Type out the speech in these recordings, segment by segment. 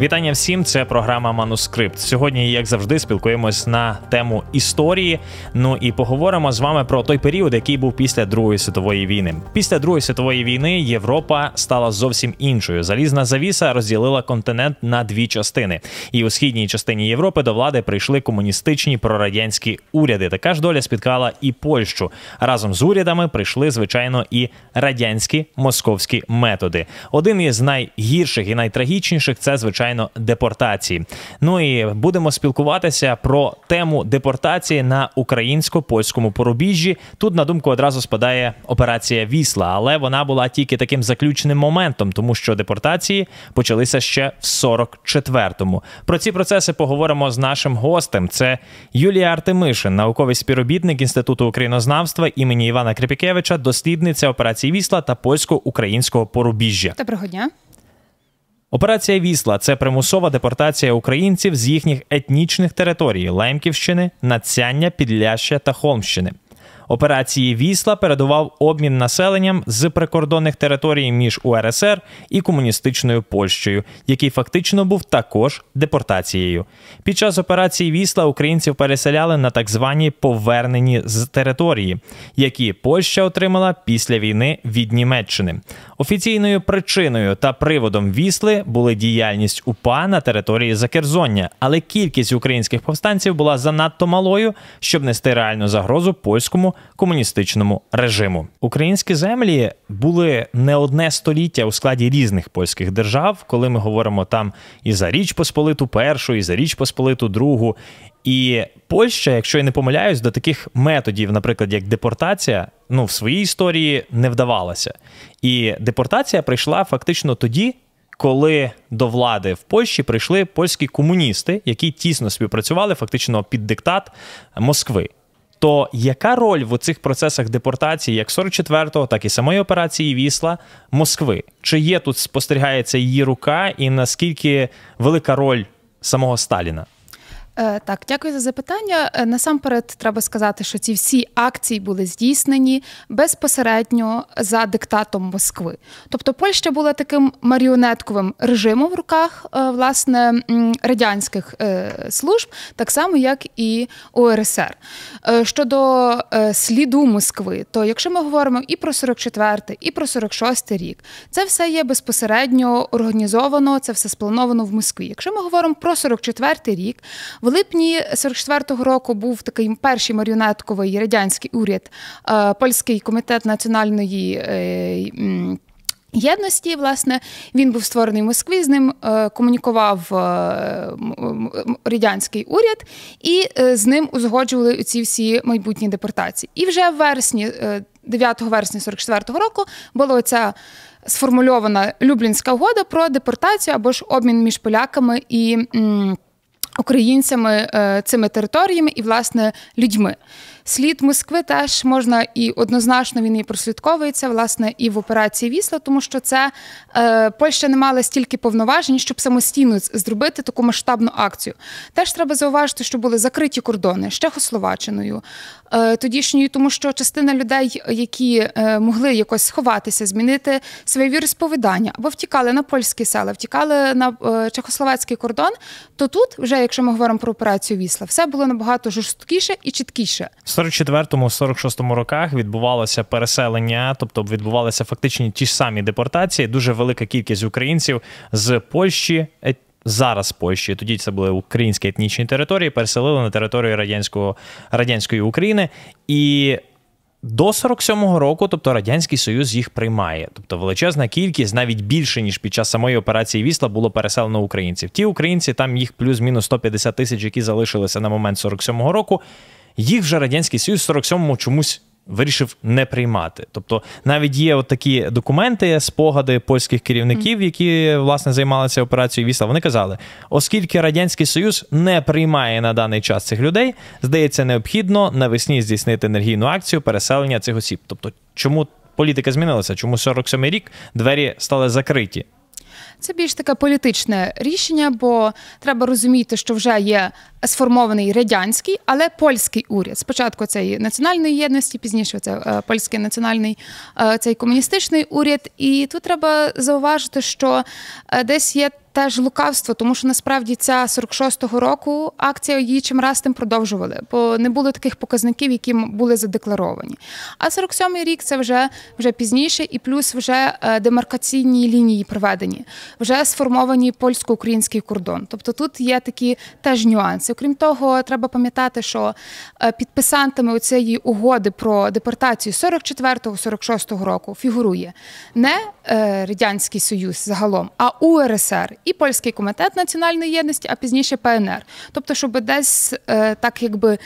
Вітання всім! Це програма Манускрипт. Сьогодні, як завжди, спілкуємось на тему історії. Ну і поговоримо з вами про той період, який був після Другої світової війни. Після Другої світової війни Європа стала зовсім іншою. Залізна завіса розділила континент на дві частини. І у східній частині Європи до влади прийшли комуністичні прорадянські уряди. Така ж доля спіткала і Польщу. Разом з урядами прийшли, звичайно, і радянські московські методи. Один із найгірших і найтрагічніших це звичайно звичайно, депортації. Ну і будемо спілкуватися про тему депортації на українсько польському порубіжжі. Тут на думку одразу спадає операція Вісла, але вона була тільки таким заключним моментом, тому що депортації почалися ще в 44-му. Про ці процеси поговоримо з нашим гостем. Це Юлія Артемишин, науковий співробітник інституту українознавства імені Івана Крипікевича, дослідниця операції Вісла та польсько-українського порубіжжя. Доброго дня. Операція Вісла це примусова депортація українців з їхніх етнічних територій Лемківщини, Нацяння, Підляща та Холмщини. Операції Вісла передував обмін населенням з прикордонних територій між УРСР і комуністичною Польщею, який фактично був також депортацією. Під час операції Вісла українців переселяли на так звані повернені з території, які Польща отримала після війни від Німеччини. Офіційною причиною та приводом Вісли були діяльність УПА на території Закерзоння, але кількість українських повстанців була занадто малою, щоб нести реальну загрозу польському комуністичному режиму. Українські землі були не одне століття у складі різних польських держав, коли ми говоримо там і за Річ Посполиту першу, і за Річ Посполиту другу. І Польща, якщо я не помиляюсь, до таких методів, наприклад, як депортація, ну в своїй історії не вдавалася. І депортація прийшла фактично тоді. Коли до влади в Польщі прийшли польські комуністи, які тісно співпрацювали фактично під диктат Москви. То яка роль в цих процесах депортації, як 44-го, так і самої операції Вісла Москви? Чи є тут спостерігається її рука, і наскільки велика роль самого Сталіна? Е, так, дякую за запитання. Е, насамперед, треба сказати, що ці всі акції були здійснені безпосередньо за диктатом Москви. Тобто, Польща була таким маріонетковим режимом в руках е, власне радянських служб, так само як і УРСР. Щодо сліду Москви, то якщо ми говоримо і про 44-й, і про 46-й рік, це все є безпосередньо організовано, це все сплановано в Москві. Якщо ми говоримо про 44-й рік, в липні 44-го року був такий перший маріонетковий радянський уряд, е, польський комітет національної. Е, єдності, власне, він був створений в Москві. З ним е, комунікував радянський уряд, і з ним узгоджували ці всі майбутні депортації. І вже в вересні, 9 вересня 44-го року, була ця сформульована Люблінська угода про депортацію або ж обмін між поляками і українцями е, цими територіями і власне людьми. Слід Москви теж можна і однозначно він і прослідковується власне і в операції Вісла, тому що це е, Польща не мала стільки повноважень, щоб самостійно зробити таку масштабну акцію. Теж треба зауважити, що були закриті кордони з Чехословаччиною, е, тодішньою, тому що частина людей, які е, могли якось сховатися, змінити своє віросповідання або втікали на польські села, втікали на е, чехословацький кордон, то тут, вже якщо ми говоримо про операцію Вісла, все було набагато жорсткіше і чіткіше. В 44-46 роках відбувалося переселення, тобто відбувалися фактично ті ж самі депортації. Дуже велика кількість українців з Польщі. Е, зараз Польщі, тоді це були українські етнічні території, переселили на територію радянського радянської України, і до 47-го року, тобто радянський союз їх приймає. Тобто величезна кількість, навіть більше ніж під час самої операції Вісла, було переселено українців. Ті українці, там їх плюс-мінус 150 тисяч, які залишилися на момент 47-го року їх вже радянський союз в 47-му чомусь. Вирішив не приймати. Тобто навіть є от такі документи, спогади польських керівників, які власне займалися операцією Вісла. Вони казали, оскільки Радянський Союз не приймає на даний час цих людей, здається, необхідно навесні здійснити енергійну акцію переселення цих осіб. Тобто, чому політика змінилася? Чому 47-й рік двері стали закриті? Це більш таке політичне рішення, бо треба розуміти, що вже є сформований радянський, але польський уряд. Спочатку цей національної єдності, пізніше це е, польський національний е, цей комуністичний уряд. І тут треба зауважити, що е, десь є теж лукавство, тому що насправді ця 46-го року акція її чим раз тим продовжували, бо не було таких показників, які були задекларовані. А 47-й рік це вже вже пізніше, і плюс вже е, демаркаційні лінії проведені, вже сформовані польсько-український кордон. Тобто тут є такі теж нюанси. Окрім того, треба пам'ятати, що е, підписантами цієї угоди про депортацію 44-46 року фігурує не е, радянський союз загалом, а УРСР і польський комітет національної єдності, а пізніше ПНР. Тобто, щоб десь е, так якби.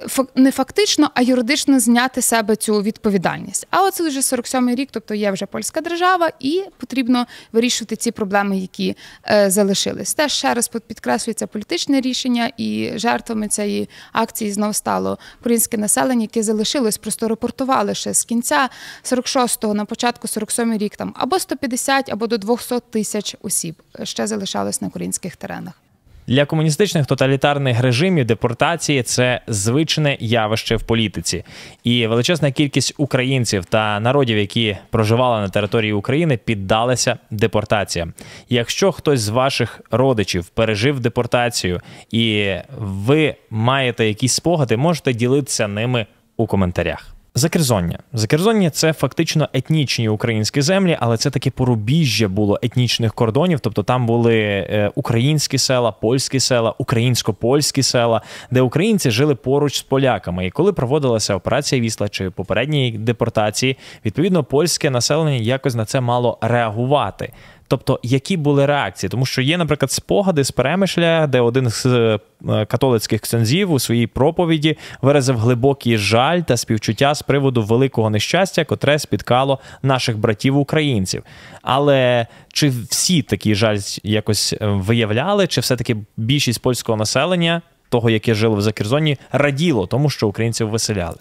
Е, не фактично, а юридично зняти себе цю відповідальність. А оце вже 47-й рік, тобто є вже польська держава, і потрібно вирішувати ці проблеми, які е, залишились. Теж ще раз підкреслюється політичне рішення, і жертвами цієї акції знову стало українське населення, яке залишилось, просто репортували ще з кінця 46-го на початку 47-й рік там або 150, або до 200 тисяч осіб ще залишалось на українських теренах. Для комуністичних тоталітарних режимів депортації це звичне явище в політиці, і величезна кількість українців та народів, які проживали на території України, піддалися депортаціям. Якщо хтось з ваших родичів пережив депортацію і ви маєте якісь спогади, можете ділитися ними у коментарях. Закерзоння. Закерзоння це фактично етнічні українські землі, але це таке порубіжжя було етнічних кордонів. Тобто там були е, українські села, польські села, українсько-польські села, де українці жили поруч з поляками. І коли проводилася операція Вісла чи попередньої депортації, відповідно польське населення якось на це мало реагувати. Тобто, які були реакції? Тому що є, наприклад, спогади з перемишля, де один з е, католицьких ксензів у своїй проповіді виразив глибокий жаль та співчуття з приводу великого нещастя, котре спіткало наших братів-українців. Але чи всі такі жаль якось е, виявляли, чи все-таки більшість польського населення, того, яке жило в Закерзоні, раділо тому, що українців виселяли?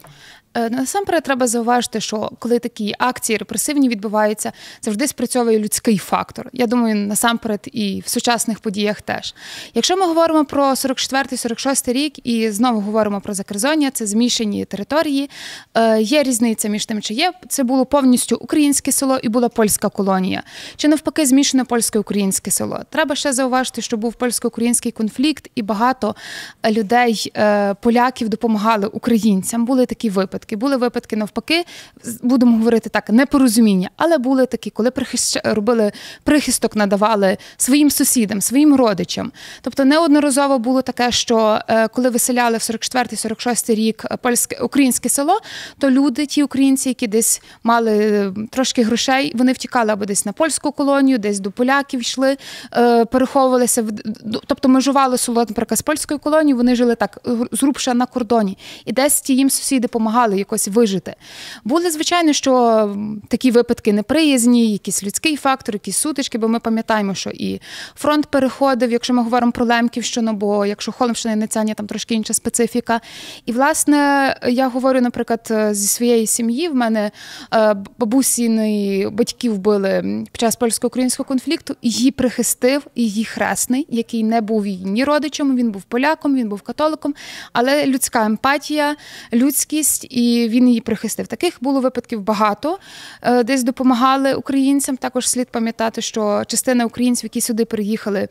Е, насамперед треба зауважити, що коли такі акції репресивні відбуваються, завжди спрацьовує людський фактор. Я думаю, насамперед і в сучасних подіях теж. Якщо ми говоримо про 44-46 рік і знову говоримо про Закерзоння, це змішані території. Е, є різниця між тим, чи є це було повністю українське село і була польська колонія, чи навпаки, змішане польсько-українське село. Треба ще зауважити, що був польсько-український конфлікт, і багато людей, е, поляків, допомагали українцям. Були такі випадки випадки. Були випадки навпаки, будемо говорити так, непорозуміння, але були такі, коли прихищ... робили прихисток, надавали своїм сусідам, своїм родичам. Тобто неодноразово було таке, що е, коли виселяли в 44-46 рік польське українське село, то люди, ті українці, які десь мали е, трошки грошей, вони втікали або десь на польську колонію, десь до поляків йшли, е, переховувалися тобто межували село, наприклад, з польською колонією, вони жили так зрубша на кордоні, і десь ті їм сусіди допомагали допомагали якось вижити. Були, звичайно, що такі випадки неприязні, якийсь людський фактор, якісь сутички, бо ми пам'ятаємо, що і фронт переходив, якщо ми говоримо про Лемківщину, бо якщо Холмщина і Нецяння, там трошки інша специфіка. І, власне, я говорю, наприклад, зі своєї сім'ї, в мене е, бабусіни батьків вбили під час польсько-українського конфлікту, її прихистив її хресний, який не був її ні родичем, він був поляком, він був католиком, але людська емпатія, людськість і і він її прихистив. Таких було випадків багато. Е, десь допомагали українцям. Також слід пам'ятати, що частина українців, які сюди приїхали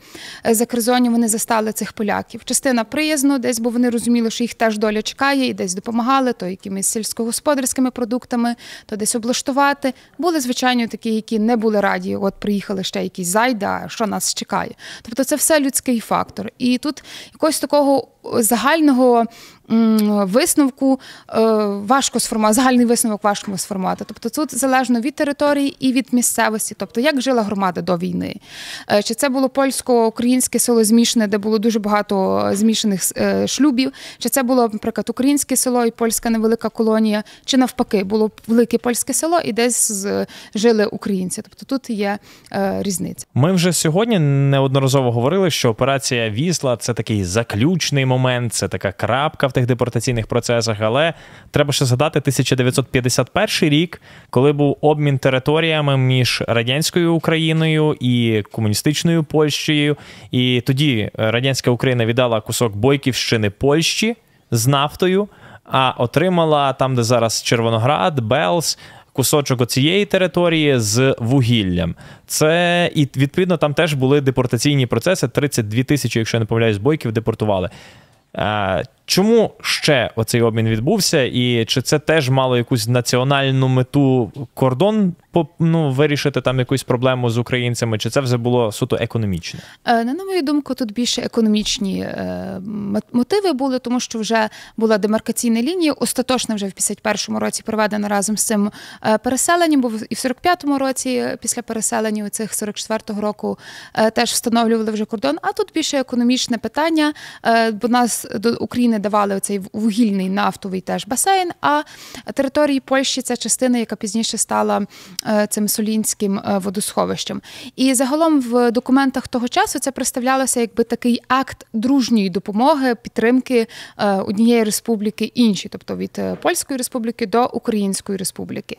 е, за Кризоні, вони застали цих поляків. Частина приязно, десь, бо вони розуміли, що їх теж доля чекає, і десь допомагали, то якимись сільськогосподарськими продуктами, то десь облаштувати. Були, звичайно, такі, які не були раді. От приїхали ще якісь зайда, що нас чекає. Тобто, це все людський фактор. І тут якогось такого загального висновку е, важко сформувати, загальний висновок важко сформувати. Тобто тут залежно від території і від місцевості, тобто як жила громада до війни. Е, чи це було польсько-українське село змішане, де було дуже багато змішаних е, шлюбів, чи це було, наприклад, українське село і польська невелика колонія, чи навпаки, було велике польське село і десь жили українці. Тобто тут є різниця. Ми вже сьогодні неодноразово говорили, що операція Вісла це такий заключний момент, це така крапка в тих депортаційних процесах. Але треба ще згадати 1951 рік, коли був обмін територіями між радянською Україною і комуністичною Польщею. І тоді радянська Україна віддала кусок Бойківщини Польщі з нафтою, а отримала там, де зараз Червоноград, Белс кусочок цієї території з вугіллям. Це і відповідно там теж були депортаційні процеси. 32 тисячі, якщо я не помиляюсь, бойків депортували. Е, чому ще оцей обмін відбувся, і чи це теж мало якусь національну мету кордон ну, вирішити там якусь проблему з українцями, чи це вже було суто економічне? Е, на мою думку, тут більше економічні е, мотиви були, тому що вже була демаркаційна лінія. Остаточно вже в 51-му році проведена разом з цим переселенням, бо і в 45-му році, після переселення цих 44-го року, теж встановлювали вже кордон. А тут більше економічне питання, бо нас до України давали цей вугільний нафтовий теж басейн. А території Польщі це частина, яка пізніше стала е, цим солінським е, водосховищем. І загалом в документах того часу це представлялося якби такий акт дружньої допомоги, підтримки е, однієї республіки іншій, тобто від Польської республіки до Української республіки.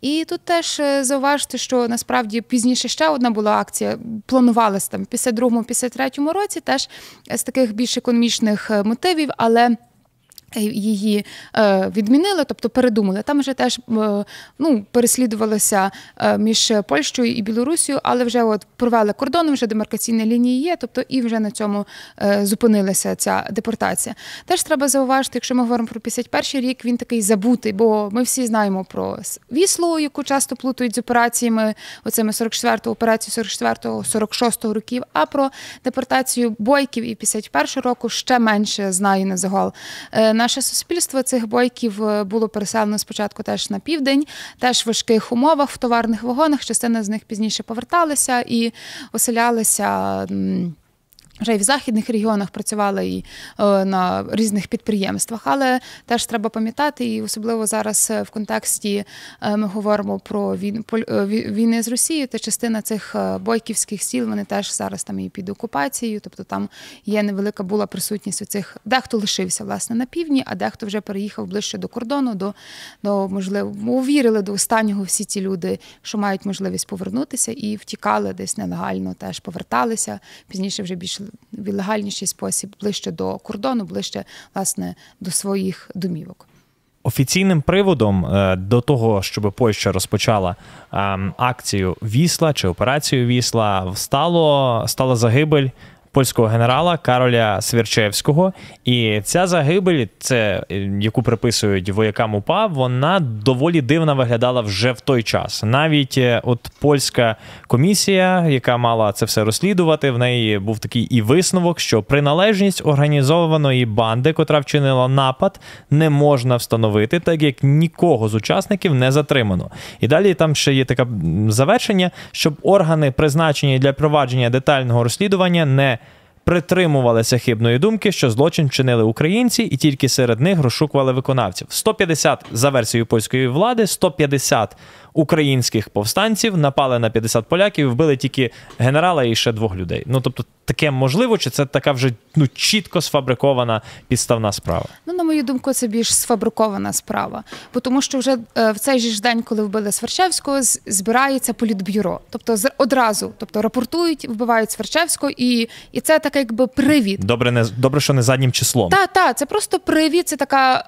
І тут теж зауважити, що насправді пізніше ще одна була акція, планувалася там в 52-53 році, теж з таких більш економічних мотивів, але ale Її е, відмінили, тобто передумали. Там вже теж е, ну, переслідувалося е, між Польщею і Білорусією, але вже от провели кордон, вже демаркаційні лінії є, тобто і вже на цьому зупинилася ця депортація. Теж треба зауважити, якщо ми говоримо про 51 рік, він такий забутий, бо ми всі знаємо про Віслу, яку часто плутають з операціями, оцими 44-го операцію 44-го, 46-го років. А про депортацію бойків і 51 року ще менше знає на загал наше суспільство цих бойків е, було переселено спочатку теж на південь, теж в важких умовах в товарних вагонах. Частина з них пізніше поверталися і оселялися. Вже і в західних регіонах працювали і е, на різних підприємствах, але теж треба пам'ятати, і особливо зараз е, в контексті е, ми говоримо про війни з Росією. Та частина цих бойківських сіл вони теж зараз там і під окупацією, тобто там є невелика була присутність у цих. Дехто лишився власне на півдні, а дехто вже переїхав ближче до кордону, до до можливо увірили до останнього всі ці люди, що мають можливість повернутися і втікали десь нелегально, теж поверталися пізніше вже більше в легальніший спосіб ближче до кордону, ближче власне до своїх домівок. Офіційним приводом е, до того, щоб Польща розпочала ем, акцію Вісла чи операцію Вісла, стало стала загибель польського генерала Кароля Свірчевського. І ця загибель, це е, яку приписують воякам УПА, вона доволі дивно виглядала вже в той час. Навіть е, от польська комісія, яка мала це все розслідувати, в неї був такий і висновок, що приналежність організованої банди, котра вчинила напад, не можна встановити, так як нікого з учасників не затримано. І далі там ще є таке завершення, щоб органи, призначені для провадження детального розслідування, не притримувалися хибної думки, що злочин вчинили українці, і тільки серед них розшукували виконавців. 150 за версією польської влади, 150 українських повстанців напали на 50 поляків, і вбили тільки генерала і ще двох людей. Ну тобто, таке можливо, чи це така вже ну чітко сфабрикована підставна справа? Ну, на мою думку, це більш сфабрикована справа, бо тому що вже е, в цей же ж день, коли вбили Сверчевського, збирається політбюро, тобто одразу, тобто рапортують, вбивають Сверчевського, і і це таке, якби привід. Добре, не добре, що не заднім числом. Так, так, це просто привід, це така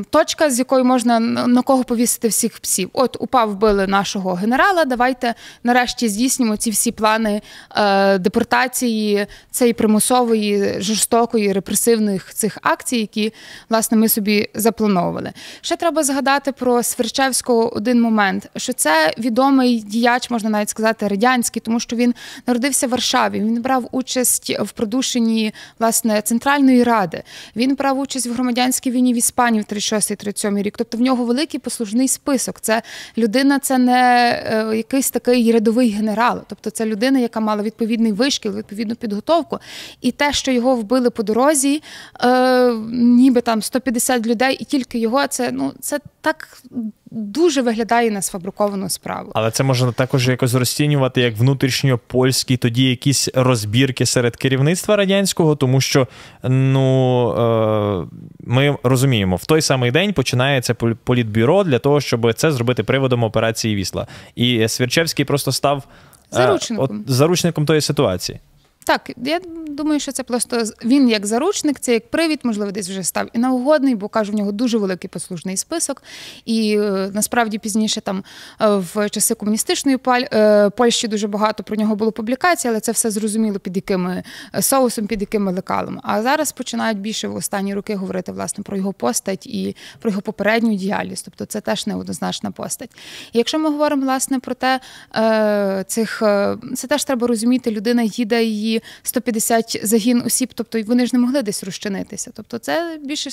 е, точка, з якої можна на кого повісити всіх псів. От упав вбили нашого генерала. Давайте нарешті здійснимо ці всі плани е, депортації, цієї примусової, жорстокої, репресивних цих акцій, які власне ми собі заплановували. Ще треба згадати про Сверчевського один момент, що це відомий діяч, можна навіть сказати, радянський, тому що він народився в Варшаві. Він брав участь в продушенні власне центральної ради. Він брав участь в громадянській війні в Іспанії в 36-37 рік. Тобто в нього великий послужний список. Це людина людина це не е, якийсь такий рядовий генерал, тобто це людина, яка мала відповідний вишкіл, відповідну підготовку. І те, що його вбили по дорозі, е, ніби там 150 людей, і тільки його це ну це так дуже виглядає на сфабриковану справу. Але це можна також якось розцінювати як внутрішньопольські тоді якісь розбірки серед керівництва радянського, тому що ну е, ми розуміємо, в той самий день починається політбюро для того, щоб це зробити приводом операції Вісла. І Свірчевський просто став заручником, е, от, заручником тої ситуації. Так, я думаю, що це просто він як заручник, це як привід, можливо, десь вже став і наугодний, бо кажу, в нього дуже великий послужний список. І е, насправді пізніше там е, в часи комуністичної е, Польщі дуже багато про нього було публікацій, але це все зрозуміло під якими соусом, під якими лекалами. А зараз починають більше в останні роки говорити власне про його постать і про його попередню діяльність. Тобто це теж неоднозначна постать. І якщо ми говоримо власне про те, цих це теж треба розуміти, людина їде її. 150 загін осіб, тобто вони ж не могли десь розчинитися. Тобто, це більше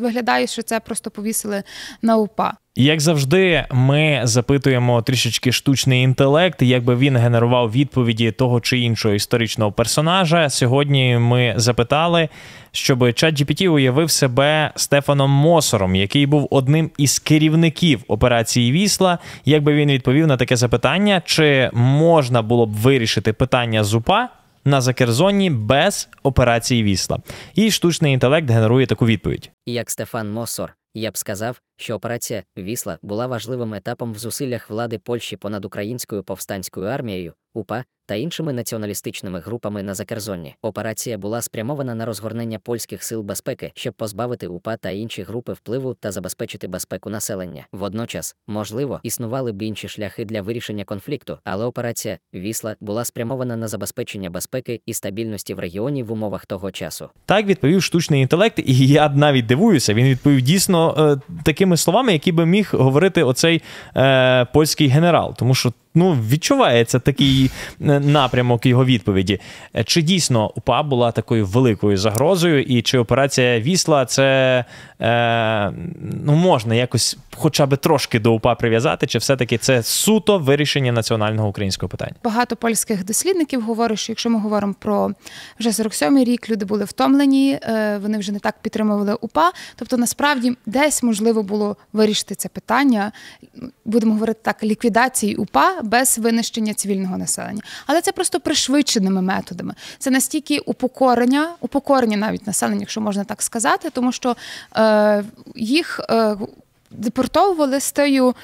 виглядає, що це просто повісили на УПА. Як завжди, ми запитуємо трішечки штучний інтелект, якби він генерував відповіді того чи іншого історичного персонажа. Сьогодні ми запитали, щоб ChatGPT уявив себе Стефаном Мосором, який був одним із керівників операції Вісла. Якби він відповів на таке запитання, чи можна було б вирішити питання з УПА на Закерзоні без операції Вісла. І штучний інтелект генерує таку відповідь. Як Стефан Мосор, я б сказав, що операція Вісла була важливим етапом в зусиллях влади Польщі понад українською повстанською армією, УПА та іншими націоналістичними групами на Закерзонні. Операція була спрямована на розгорнення польських сил безпеки, щоб позбавити УПА та інші групи впливу та забезпечити безпеку населення. Водночас, можливо, існували б інші шляхи для вирішення конфлікту, але операція Вісла була спрямована на забезпечення безпеки і стабільності в регіоні в умовах того часу. Так відповів штучний інтелект, і я навіть дивуюся. Він відповів дійсно е, такими словами, які би міг говорити оцей е, польський генерал, тому що ну, відчувається такий е, напрямок його відповіді. Е, чи дійсно УПА була такою великою загрозою, і чи операція Вісла це е, ну, можна якось хоча б трошки до УПА прив'язати, чи все-таки це суто вирішення національного українського питання? Багато польських дослідників говорять, що якщо ми говоримо про вже 47-й рік, люди були втомлені, е, вони вже не так підтримували УПА. Тобто, насправді, десь можливо було вирішити це питання, будемо говорити так, ліквідації УПА без винищення цивільного населення. Але це просто пришвидшеними методами. Це настільки упокорення, упокорення навіть населення, якщо можна так сказати, тому що е, їх. Е, Депортовували з тою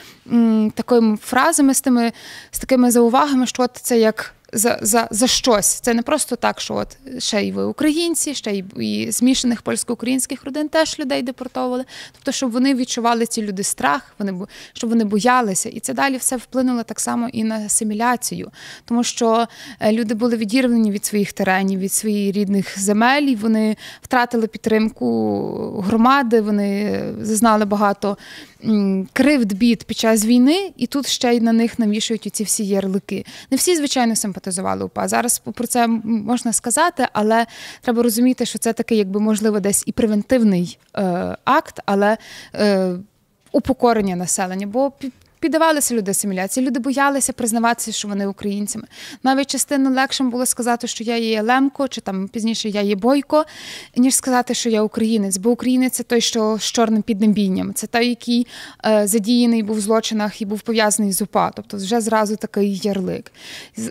такими фразами, з тими з такими заувагами, що от це як за за, за щось. Це не просто так, що от ще й ви українці, ще й і змішаних польсько-українських родин теж людей депортовували. Тобто, щоб вони відчували ці люди страх, вони щоб вони боялися, і це далі все вплинуло так само і на асиміляцію, тому що е, люди були відірвані від своїх теренів, від своїх рідних земель. і Вони втратили підтримку громади. Вони зазнали багато кривд бід під час війни, і тут ще й на них навішують ці всі ярлики. Не всі, звичайно, симпатизували УПА. Зараз про це можна сказати, але треба розуміти, що це такий, якби можливо, десь і превентивний е, акт, але е, упокорення населення. Бо піддавалися люди асиміляції. Люди боялися признаватися, що вони українцями. Навіть частину легше було сказати, що я є Лемко, чи там пізніше я є Бойко, ніж сказати, що я українець. Бо українець це той, що з чорним піднебінням. Це той, який е, задіяний був в злочинах і був пов'язаний з УПА. Тобто, вже зразу такий ярлик.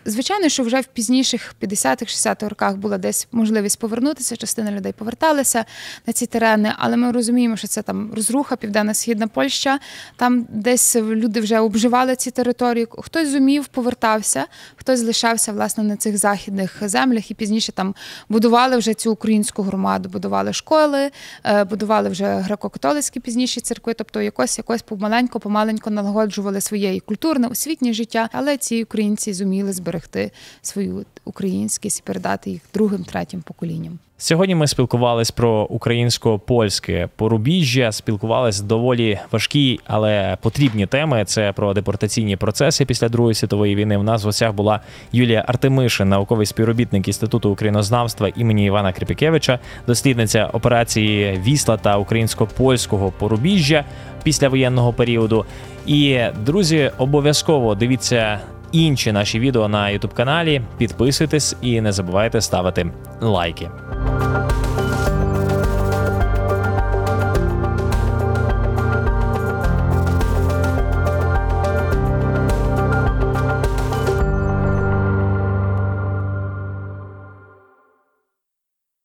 Звичайно, що вже в пізніших 50-60-х роках була десь можливість повернутися. Частина людей поверталися на ці терени, але ми розуміємо, що це там розруха, південно-східна Польща. Там десь люди вже обживали ці території. Хтось зумів, повертався, хтось залишався власне на цих західних землях і пізніше там будували вже цю українську громаду, будували школи, е, будували вже греко-католицькі пізніші церкви. Тобто якось якось помаленько, помаленько налагоджували своє культурне освітнє життя, але ці українці зуміли зберегти свою українськість і передати їх другим, третім поколінням. Сьогодні ми спілкувалися про українсько-польське порубіжжя, спілкувалися доволі важкі, але потрібні теми. Це про депортаційні процеси після Другої світової війни. У нас в гостях була Юлія Артемишин, науковий співробітник інституту українознавства імені Івана Кріпікевича, дослідниця операції Вісла та українсько-польського порубіжжя після воєнного періоду. І друзі, обов'язково дивіться інші наші відео на youtube каналі Підписуйтесь і не забувайте ставити лайки.